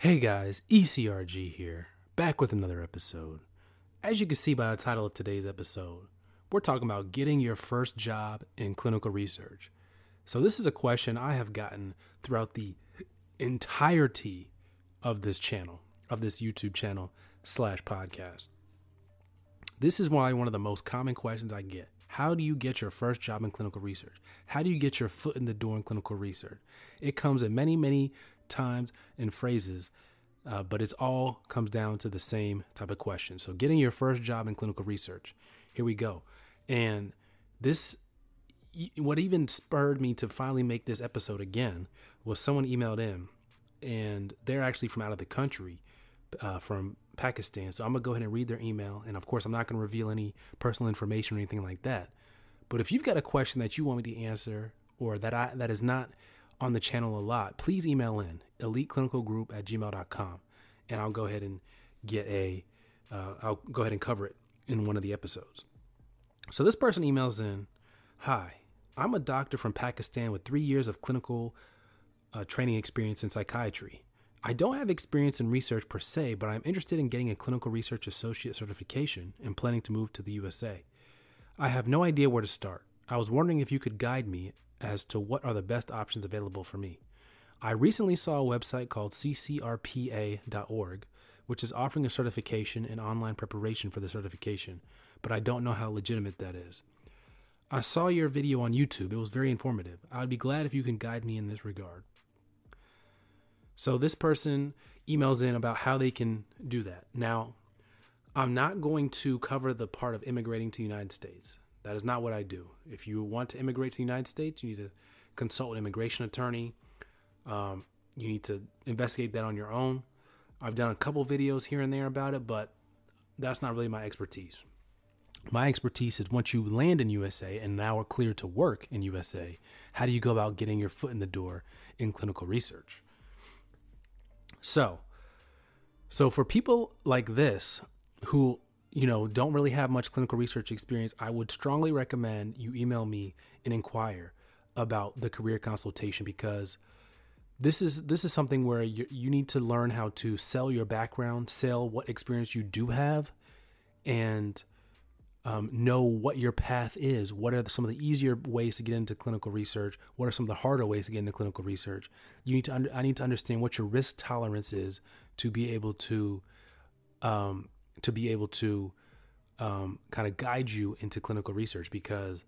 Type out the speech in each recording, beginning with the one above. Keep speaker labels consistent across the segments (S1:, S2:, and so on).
S1: Hey guys, ECRG here, back with another episode. As you can see by the title of today's episode, we're talking about getting your first job in clinical research. So, this is a question I have gotten throughout the entirety of this channel, of this YouTube channel slash podcast. This is why one of the most common questions I get. How do you get your first job in clinical research? How do you get your foot in the door in clinical research? It comes in many, many times and phrases, uh, but it's all comes down to the same type of question. So, getting your first job in clinical research. Here we go. And this, what even spurred me to finally make this episode again was someone emailed in, and they're actually from out of the country, uh, from Pakistan. So I'm gonna go ahead and read their email, and of course, I'm not gonna reveal any personal information or anything like that. But if you've got a question that you want me to answer, or that I that is not on the channel a lot, please email in eliteclinicalgroup at gmail.com and I'll go ahead and get a, uh, I'll go ahead and cover it in one of the episodes. So this person emails in Hi, I'm a doctor from Pakistan with three years of clinical uh, training experience in psychiatry. I don't have experience in research per se, but I'm interested in getting a clinical research associate certification and planning to move to the USA. I have no idea where to start. I was wondering if you could guide me as to what are the best options available for me. I recently saw a website called ccrpa.org, which is offering a certification and online preparation for the certification, but I don't know how legitimate that is. I saw your video on YouTube. It was very informative. I would be glad if you can guide me in this regard. So, this person emails in about how they can do that. Now, I'm not going to cover the part of immigrating to the United States. That is not what I do. If you want to immigrate to the United States, you need to consult an immigration attorney. Um, you need to investigate that on your own. I've done a couple videos here and there about it, but that's not really my expertise. My expertise is once you land in USA and now are clear to work in USA, how do you go about getting your foot in the door in clinical research? So, so for people like this who you know, don't really have much clinical research experience, I would strongly recommend you email me and inquire about the career consultation because this is this is something where you, you need to learn how to sell your background, sell what experience you do have, and um, know what your path is. What are some of the easier ways to get into clinical research? What are some of the harder ways to get into clinical research? You need to. Under, I need to understand what your risk tolerance is to be able to um, to be able to um, kind of guide you into clinical research because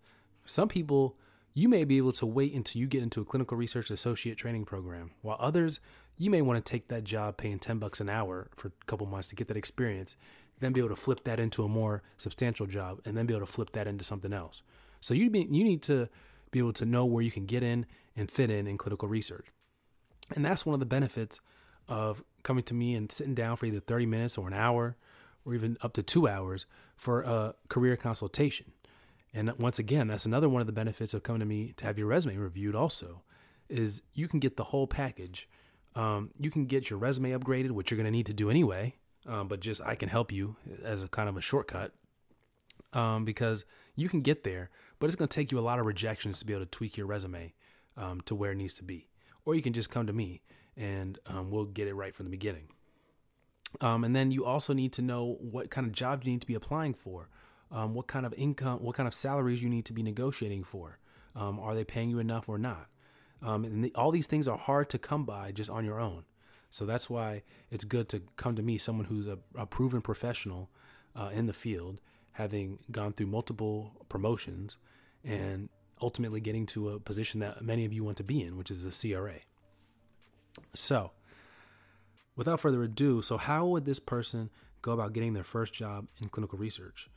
S1: some people you may be able to wait until you get into a clinical research associate training program while others you may want to take that job paying 10 bucks an hour for a couple months to get that experience then be able to flip that into a more substantial job and then be able to flip that into something else. So you, you need to be able to know where you can get in and fit in in clinical research. And that's one of the benefits of coming to me and sitting down for either 30 minutes or an hour or even up to two hours for a career consultation. And once again, that's another one of the benefits of coming to me to have your resume reviewed. Also, is you can get the whole package. Um, you can get your resume upgraded, which you're going to need to do anyway. Um, but just I can help you as a kind of a shortcut um, because you can get there, but it's going to take you a lot of rejections to be able to tweak your resume um, to where it needs to be. Or you can just come to me and um, we'll get it right from the beginning. Um, and then you also need to know what kind of jobs you need to be applying for, um, what kind of income, what kind of salaries you need to be negotiating for. Um, are they paying you enough or not? Um, and the, all these things are hard to come by just on your own. So that's why it's good to come to me, someone who's a, a proven professional uh, in the field, having gone through multiple promotions and ultimately getting to a position that many of you want to be in, which is a CRA. So, without further ado, so how would this person go about getting their first job in clinical research?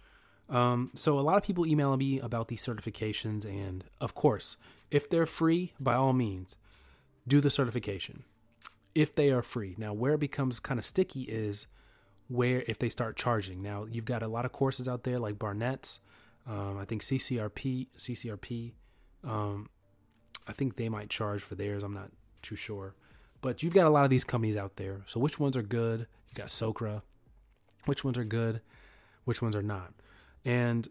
S1: Um, so a lot of people email me about these certifications, and of course, if they're free, by all means, do the certification. If they are free, now where it becomes kind of sticky is where if they start charging. Now you've got a lot of courses out there like Barnett's, um, I think CCRP, CCRP. Um, I think they might charge for theirs. I'm not too sure, but you've got a lot of these companies out there. So which ones are good? You got Socra. Which ones are good? Which ones are not? And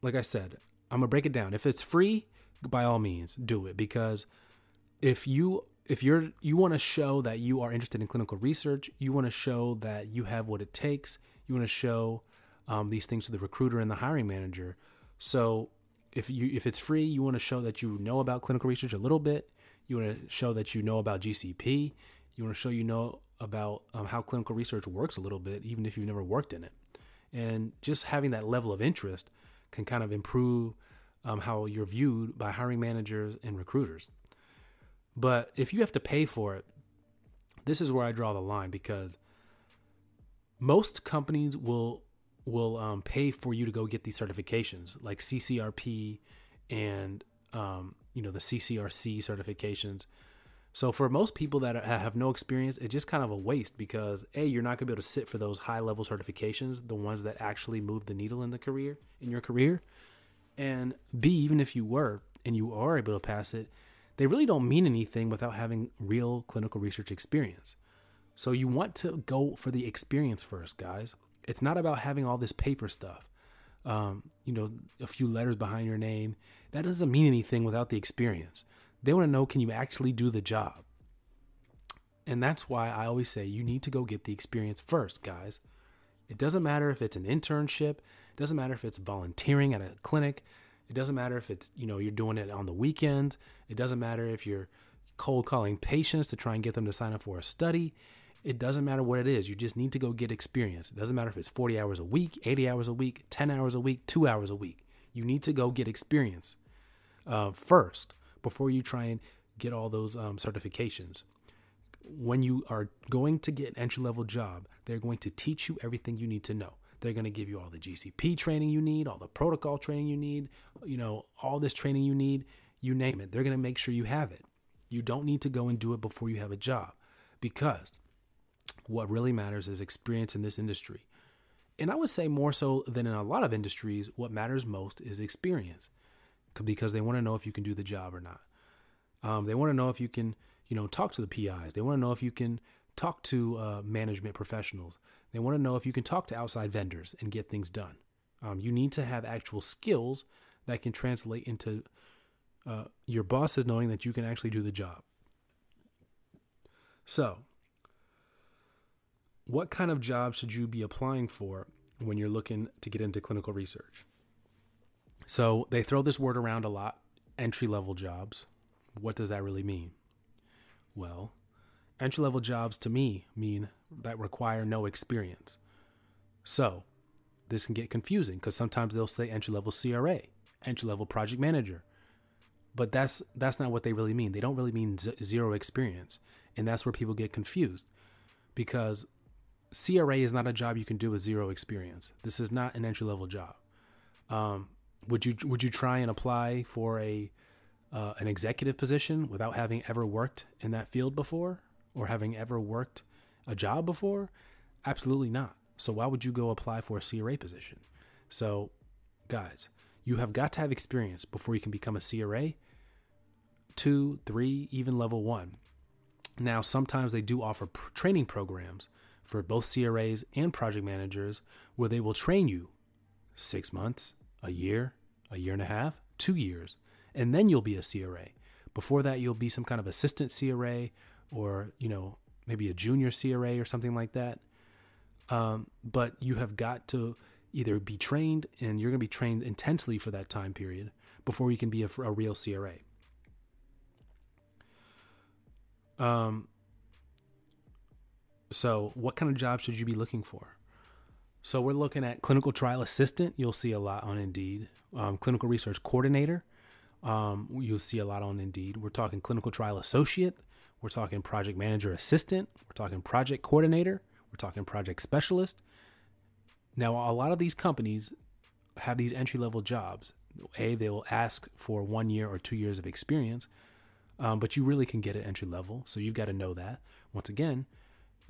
S1: like I said, I'm gonna break it down. If it's free, by all means, do it because if you if you're you want to show that you are interested in clinical research, you want to show that you have what it takes. You want to show um, these things to the recruiter and the hiring manager. So if you if it's free, you want to show that you know about clinical research a little bit. You want to show that you know about GCP. You want to show you know about um, how clinical research works a little bit, even if you've never worked in it. And just having that level of interest can kind of improve um, how you're viewed by hiring managers and recruiters. But if you have to pay for it, this is where I draw the line because most companies will will um, pay for you to go get these certifications, like CCRP and um, you know the CCRC certifications. So for most people that have no experience, it's just kind of a waste because a you're not gonna be able to sit for those high level certifications, the ones that actually move the needle in the career in your career, and b even if you were and you are able to pass it, they really don't mean anything without having real clinical research experience. So you want to go for the experience first, guys. It's not about having all this paper stuff. Um, you know, a few letters behind your name. That doesn't mean anything without the experience. They want to know can you actually do the job? And that's why I always say you need to go get the experience first, guys. It doesn't matter if it's an internship, it doesn't matter if it's volunteering at a clinic, it doesn't matter if it's, you know, you're doing it on the weekends, it doesn't matter if you're cold calling patients to try and get them to sign up for a study. It doesn't matter what it is. You just need to go get experience. It doesn't matter if it's 40 hours a week, 80 hours a week, 10 hours a week, two hours a week. You need to go get experience uh, first before you try and get all those um, certifications. When you are going to get an entry level job, they're going to teach you everything you need to know. They're going to give you all the GCP training you need, all the protocol training you need, you know, all this training you need, you name it. They're going to make sure you have it. You don't need to go and do it before you have a job because what really matters is experience in this industry. And I would say more so than in a lot of industries, what matters most is experience because they want to know if you can do the job or not. Um, they want to know if you can, you know, talk to the PIs. They want to know if you can talk to uh, management professionals. They want to know if you can talk to outside vendors and get things done. Um, you need to have actual skills that can translate into uh, your bosses knowing that you can actually do the job. So, what kind of job should you be applying for when you're looking to get into clinical research? So they throw this word around a lot entry level jobs. What does that really mean? Well, entry level jobs to me mean that require no experience. So this can get confusing because sometimes they'll say entry level CRA, entry level project manager. But that's that's not what they really mean. They don't really mean z- zero experience, and that's where people get confused because CRA is not a job you can do with zero experience. This is not an entry level job. Um, would you would you try and apply for a uh, an executive position without having ever worked in that field before or having ever worked a job before? Absolutely not. So why would you go apply for a CRA position? So, guys, you have got to have experience before you can become a CRA. Two, three, even level one. Now, sometimes they do offer pr- training programs for both CRAs and project managers where they will train you six months, a year, a year and a half, two years, and then you'll be a CRA. Before that, you'll be some kind of assistant CRA or, you know, maybe a junior CRA or something like that. Um, but you have got to either be trained and you're going to be trained intensely for that time period before you can be a, a real CRA. Um, so, what kind of job should you be looking for? So we're looking at clinical trial assistant. You'll see a lot on Indeed. Um, clinical research coordinator. Um, you'll see a lot on Indeed. We're talking clinical trial associate. We're talking project manager assistant. We're talking project coordinator. We're talking project specialist. Now, a lot of these companies have these entry level jobs. A, they will ask for one year or two years of experience, um, but you really can get it entry level. So you've got to know that. Once again,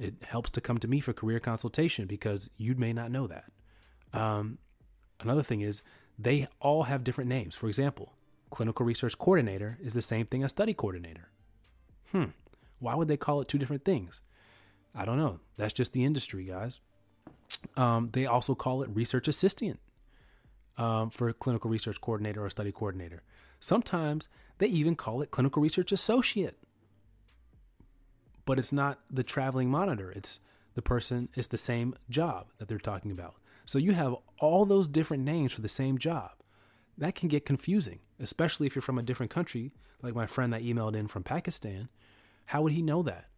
S1: it helps to come to me for career consultation because you may not know that. Um, another thing is they all have different names. For example, clinical research coordinator is the same thing as study coordinator. Hmm. Why would they call it two different things? I don't know. That's just the industry, guys. Um, they also call it research assistant um, for clinical research coordinator or study coordinator. Sometimes they even call it clinical research associate. But it's not the traveling monitor. It's the person, it's the same job that they're talking about. So you have all those different names for the same job. That can get confusing, especially if you're from a different country, like my friend that emailed in from Pakistan. How would he know that?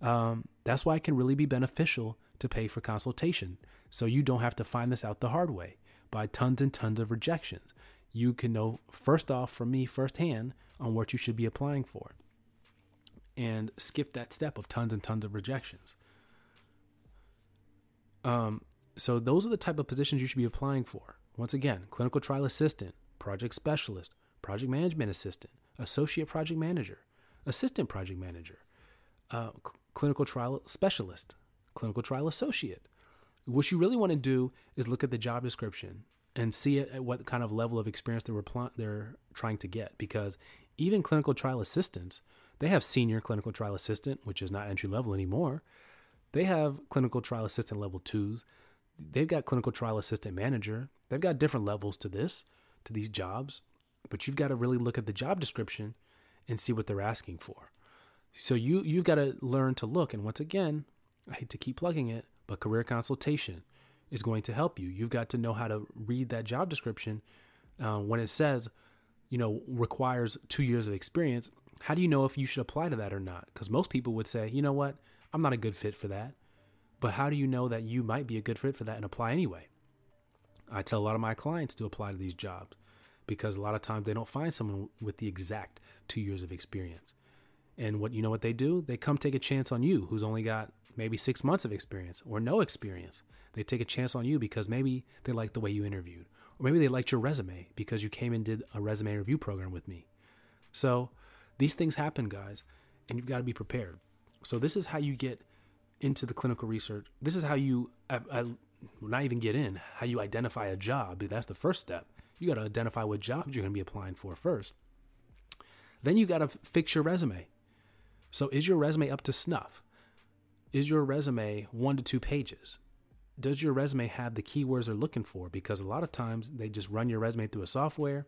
S1: Um, that's why it can really be beneficial to pay for consultation. So you don't have to find this out the hard way by tons and tons of rejections. You can know first off from me firsthand on what you should be applying for and skip that step of tons and tons of rejections. Um, so those are the type of positions you should be applying for. Once again, clinical trial assistant, project specialist, project management assistant, associate project manager, assistant project manager, uh, cl- clinical trial specialist, clinical trial associate. What you really want to do is look at the job description and see at what kind of level of experience they're, they're trying to get. Because even clinical trial assistants, they have senior clinical trial assistant, which is not entry level anymore. They have clinical trial assistant level twos. They've got clinical trial assistant manager. They've got different levels to this, to these jobs. But you've got to really look at the job description and see what they're asking for. So you you've got to learn to look. And once again, I hate to keep plugging it, but career consultation is going to help you. You've got to know how to read that job description uh, when it says, you know, requires two years of experience. How do you know if you should apply to that or not? Because most people would say, you know what, I'm not a good fit for that. But how do you know that you might be a good fit for that and apply anyway? I tell a lot of my clients to apply to these jobs because a lot of times they don't find someone with the exact two years of experience. And what you know what they do? They come take a chance on you who's only got maybe six months of experience or no experience. They take a chance on you because maybe they like the way you interviewed, or maybe they liked your resume because you came and did a resume review program with me. So these things happen, guys, and you've got to be prepared. So this is how you get into the clinical research. This is how you, uh, uh, I, I, not even get in, how you identify a job. That's the first step. You got to identify what jobs you're going to be applying for first. Then you got to fix your resume. So is your resume up to snuff? Is your resume one to two pages? Does your resume have the keywords they're looking for? Because a lot of times they just run your resume through a software,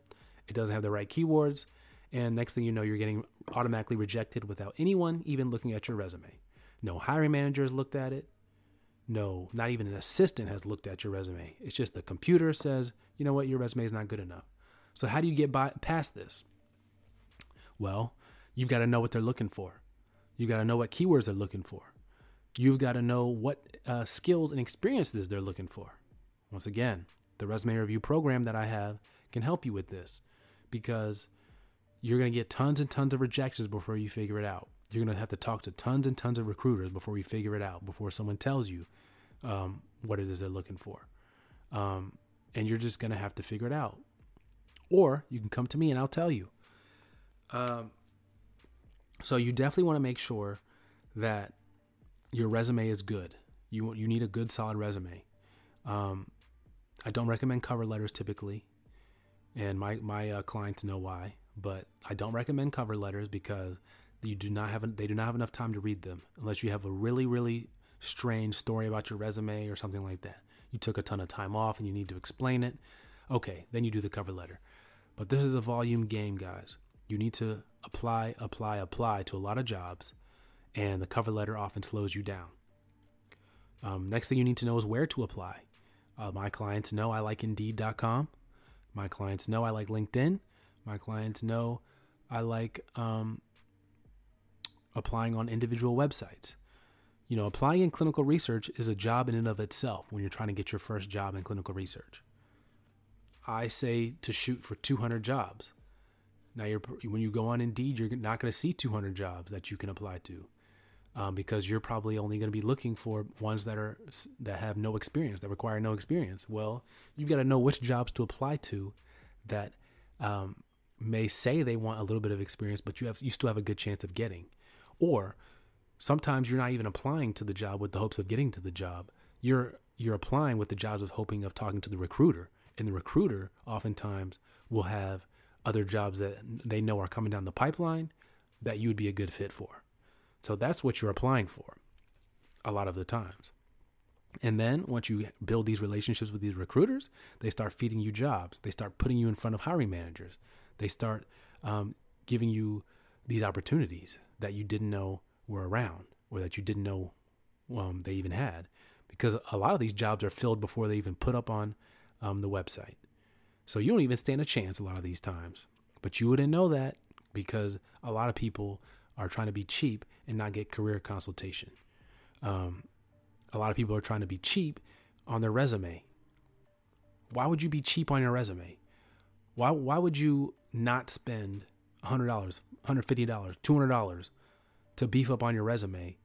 S1: it doesn't have the right keywords, and next thing you know, you're getting automatically rejected without anyone even looking at your resume. No hiring manager has looked at it. No, not even an assistant has looked at your resume. It's just the computer says, you know what, your resume is not good enough. So, how do you get by, past this? Well, you've got to know what they're looking for. You've got to know what keywords they're looking for. You've got to know what uh, skills and experiences they're looking for. Once again, the resume review program that I have can help you with this because you're going to get tons and tons of rejections before you figure it out. You're going to have to talk to tons and tons of recruiters before you figure it out, before someone tells you um, what it is they're looking for. Um, and you're just going to have to figure it out. Or you can come to me and I'll tell you. Um, so you definitely want to make sure that your resume is good. You you need a good solid resume. Um, I don't recommend cover letters typically, and my my uh, clients know why. But I don't recommend cover letters because you do not have they do not have enough time to read them unless you have a really really strange story about your resume or something like that. You took a ton of time off and you need to explain it. Okay, then you do the cover letter. But this is a volume game, guys. You need to apply, apply, apply to a lot of jobs, and the cover letter often slows you down. Um, next thing you need to know is where to apply. Uh, my clients know I like Indeed.com. My clients know I like LinkedIn. My clients know I like um, applying on individual websites. You know, applying in clinical research is a job in and of itself when you're trying to get your first job in clinical research. I say to shoot for 200 jobs. Now, you're, when you go on Indeed, you're not going to see 200 jobs that you can apply to. um, because you're probably only going to be looking for ones that are that have no experience that require no experience. Well, you've got to know which jobs to apply to that um, may say they want a little bit of experience, but you have you still have a good chance of getting. Or sometimes you're not even applying to the job with the hopes of getting to the job. You're you're applying with the jobs of hoping of talking to the recruiter, and the recruiter oftentimes will have other jobs that they know are coming down the pipeline that you would be a good fit for. So that's what you're applying for a lot of the times. And then once you build these relationships with these recruiters, they start feeding you jobs. They start putting you in front of hiring managers. They start um, giving you these opportunities that you didn't know were around or that you didn't know um, they even had. Because a lot of these jobs are filled before they even put up on um, the website. So you don't even stand a chance a lot of these times. But you wouldn't know that because a lot of people are trying to be cheap and not get career consultation. Um, a lot of people are trying to be cheap on their resume. Why would you be cheap on your resume? Why why would you not spend $100, $150, $200 to beef up on your resume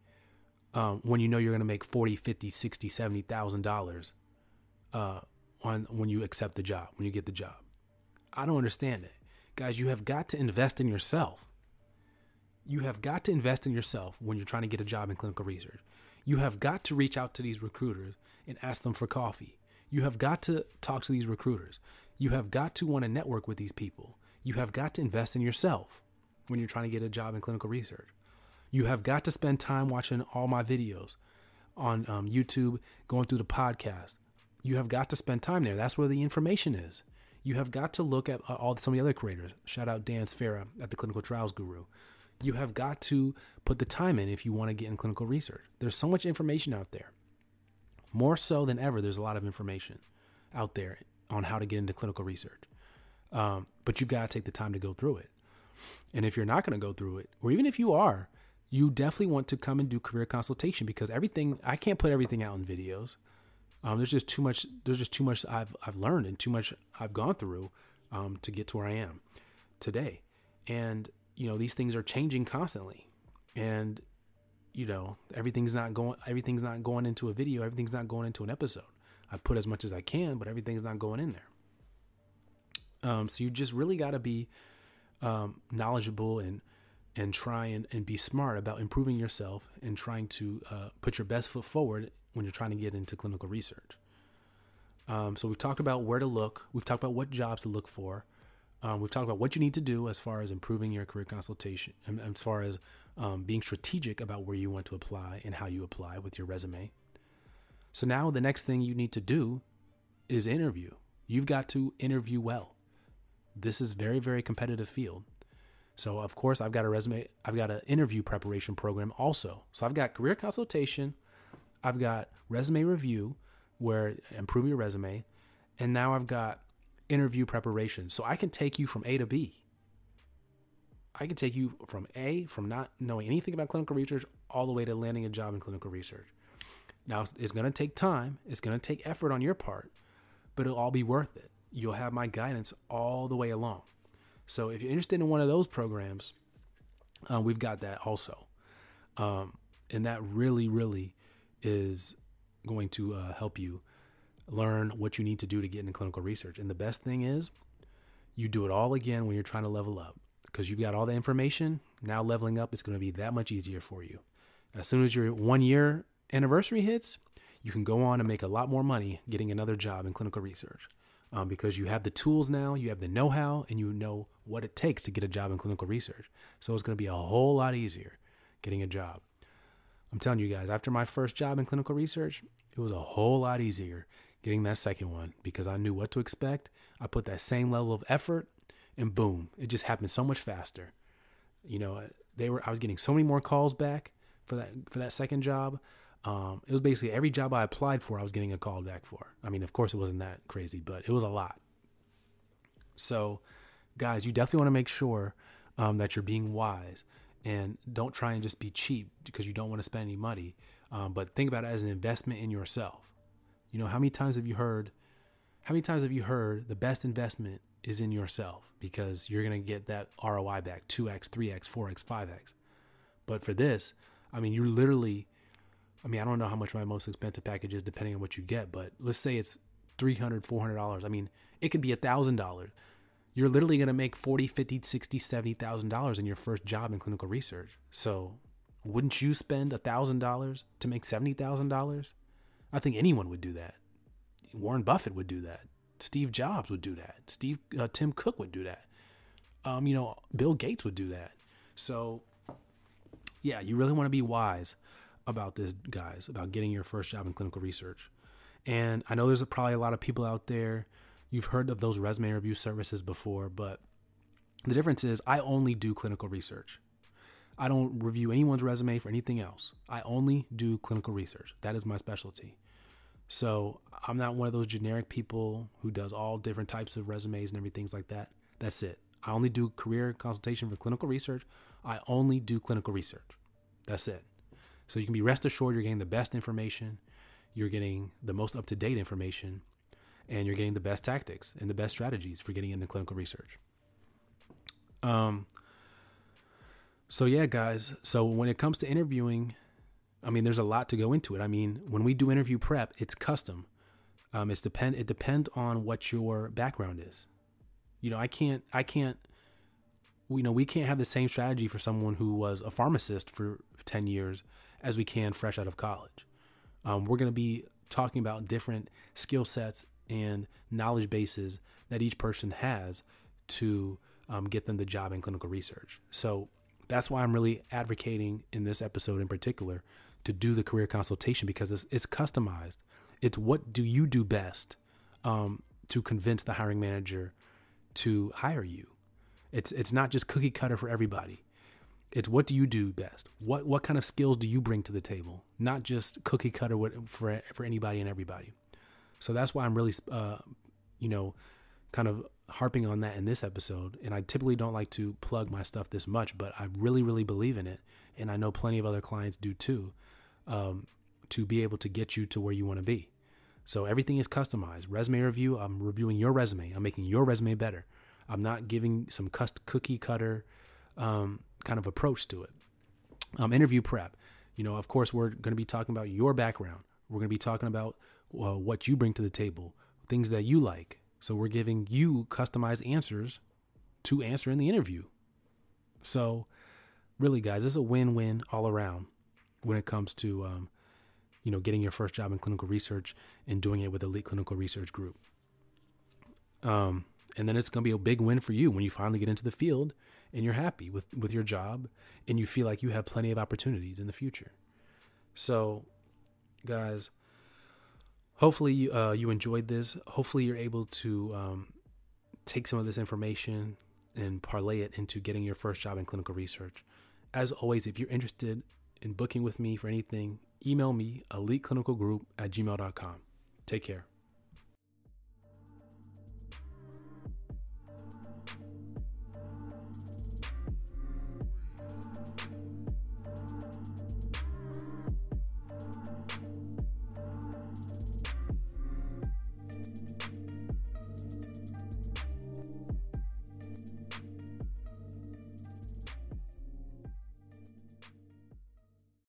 S1: um, when you know you're going to make 40, 50, 60, 70,000 dollars uh, on when you accept the job, when you get the job? I don't understand it. Guys, you have got to invest in yourself. You have got to invest in yourself when you're trying to get a job in clinical research. You have got to reach out to these recruiters and ask them for coffee. You have got to talk to these recruiters. You have got to want to network with these people. You have got to invest in yourself when you're trying to get a job in clinical research. You have got to spend time watching all my videos on um, YouTube, going through the podcast. You have got to spend time there. That's where the information is. You have got to look at uh, all some of the other creators. Shout out Dan Sfera at the Clinical Trials Guru. You have got to put the time in if you want to get in clinical research. There's so much information out there. More so than ever, there's a lot of information out there on how to get into clinical research. Um, but you've got to take the time to go through it. And if you're not going to go through it, or even if you are, you definitely want to come and do career consultation because everything I can't put everything out in videos. Um, there's just too much. There's just too much I've I've learned and too much I've gone through um, to get to where I am today. And you know these things are changing constantly, and you know everything's not going. Everything's not going into a video. Everything's not going into an episode. I put as much as I can, but everything's not going in there. Um, so you just really got to be um, knowledgeable and and try and, and be smart about improving yourself and trying to uh, put your best foot forward when you're trying to get into clinical research. Um, so we've talked about where to look. We've talked about what jobs to look for. Um, we've talked about what you need to do as far as improving your career consultation, and as far as um, being strategic about where you want to apply and how you apply with your resume. So now the next thing you need to do is interview. You've got to interview well. This is very very competitive field. So of course I've got a resume, I've got an interview preparation program also. So I've got career consultation, I've got resume review where improve your resume, and now I've got interview preparation. So I can take you from A to B. I can take you from A, from not knowing anything about clinical research, all the way to landing a job in clinical research. Now, it's going to take time, it's going to take effort on your part, but it'll all be worth it. You'll have my guidance all the way along. So, if you're interested in one of those programs, uh, we've got that also. Um, and that really, really is going to uh, help you learn what you need to do to get into clinical research. And the best thing is, you do it all again when you're trying to level up because you've got all the information. Now, leveling up is going to be that much easier for you. As soon as your one year anniversary hits, you can go on and make a lot more money getting another job in clinical research um, because you have the tools now, you have the know how, and you know what it takes to get a job in clinical research. So it's going to be a whole lot easier getting a job. I'm telling you guys, after my first job in clinical research, it was a whole lot easier getting that second one because I knew what to expect. I put that same level of effort, and boom, it just happened so much faster. You know, they were I was getting so many more calls back for that for that second job. Um, it was basically every job I applied for, I was getting a call back for. I mean, of course, it wasn't that crazy, but it was a lot. So, guys, you definitely want to make sure um, that you're being wise and don't try and just be cheap because you don't want to spend any money. Um, but think about it as an investment in yourself. You know, how many times have you heard? How many times have you heard the best investment is in yourself because you're going to get that ROI back 2x, 3x, 4x, 5x. But for this, I mean, you're literally, I mean, I don't know how much my most expensive package is depending on what you get, but let's say it's $300, $400. I mean, it could be a $1,000. You're literally going to make 40, 50, 60, 70,000 dollars in your first job in clinical research. So, wouldn't you spend a $1,000 to make $70,000? I think anyone would do that. Warren Buffett would do that. Steve Jobs would do that. Steve uh, Tim Cook would do that. Um, you know, Bill Gates would do that. So, yeah, you really want to be wise about this, guys, about getting your first job in clinical research. And I know there's probably a lot of people out there. You've heard of those resume review services before, but the difference is I only do clinical research. I don't review anyone's resume for anything else. I only do clinical research. That is my specialty. So I'm not one of those generic people who does all different types of resumes and everything like that. That's it. I only do career consultation for clinical research. I only do clinical research. That's it. So you can be rest assured you're getting the best information, you're getting the most up to date information, and you're getting the best tactics and the best strategies for getting into clinical research. Um, so yeah, guys. So when it comes to interviewing, I mean, there's a lot to go into it. I mean, when we do interview prep, it's custom. Um, it's depend. It depends on what your background is. You know, I can't. I can't. You know, we can't have the same strategy for someone who was a pharmacist for ten years as we can fresh out of college. Um, we're going to be talking about different skill sets and knowledge bases that each person has to um, get them the job in clinical research. So that's why I'm really advocating in this episode in particular to do the career consultation because it's, it's customized. It's what do you do best um, to convince the hiring manager to hire you. It's it's not just cookie cutter for everybody. It's what do you do best? What what kind of skills do you bring to the table? Not just cookie cutter for for anybody and everybody. So that's why I'm really, uh, you know, kind of harping on that in this episode. And I typically don't like to plug my stuff this much, but I really, really believe in it. And I know plenty of other clients do too, um, to be able to get you to where you want to be. So everything is customized. Resume review, I'm reviewing your resume. I'm making your resume better. I'm not giving some cust- cookie cutter um, kind of approach to it. Um, interview prep. You know, of course, we're going to be talking about your background. We're going to be talking about uh, what you bring to the table, things that you like, so we're giving you customized answers to answer in the interview. So, really, guys, it's a win-win all around when it comes to, um, you know, getting your first job in clinical research and doing it with Elite Clinical Research Group. Um, and then it's going to be a big win for you when you finally get into the field and you're happy with with your job and you feel like you have plenty of opportunities in the future. So, guys hopefully you, uh, you enjoyed this. Hopefully you're able to um, take some of this information and parlay it into getting your first job in clinical research. As always, if you're interested in booking with me for anything, email me eliteclinicalgroup at gmail.com. Take care.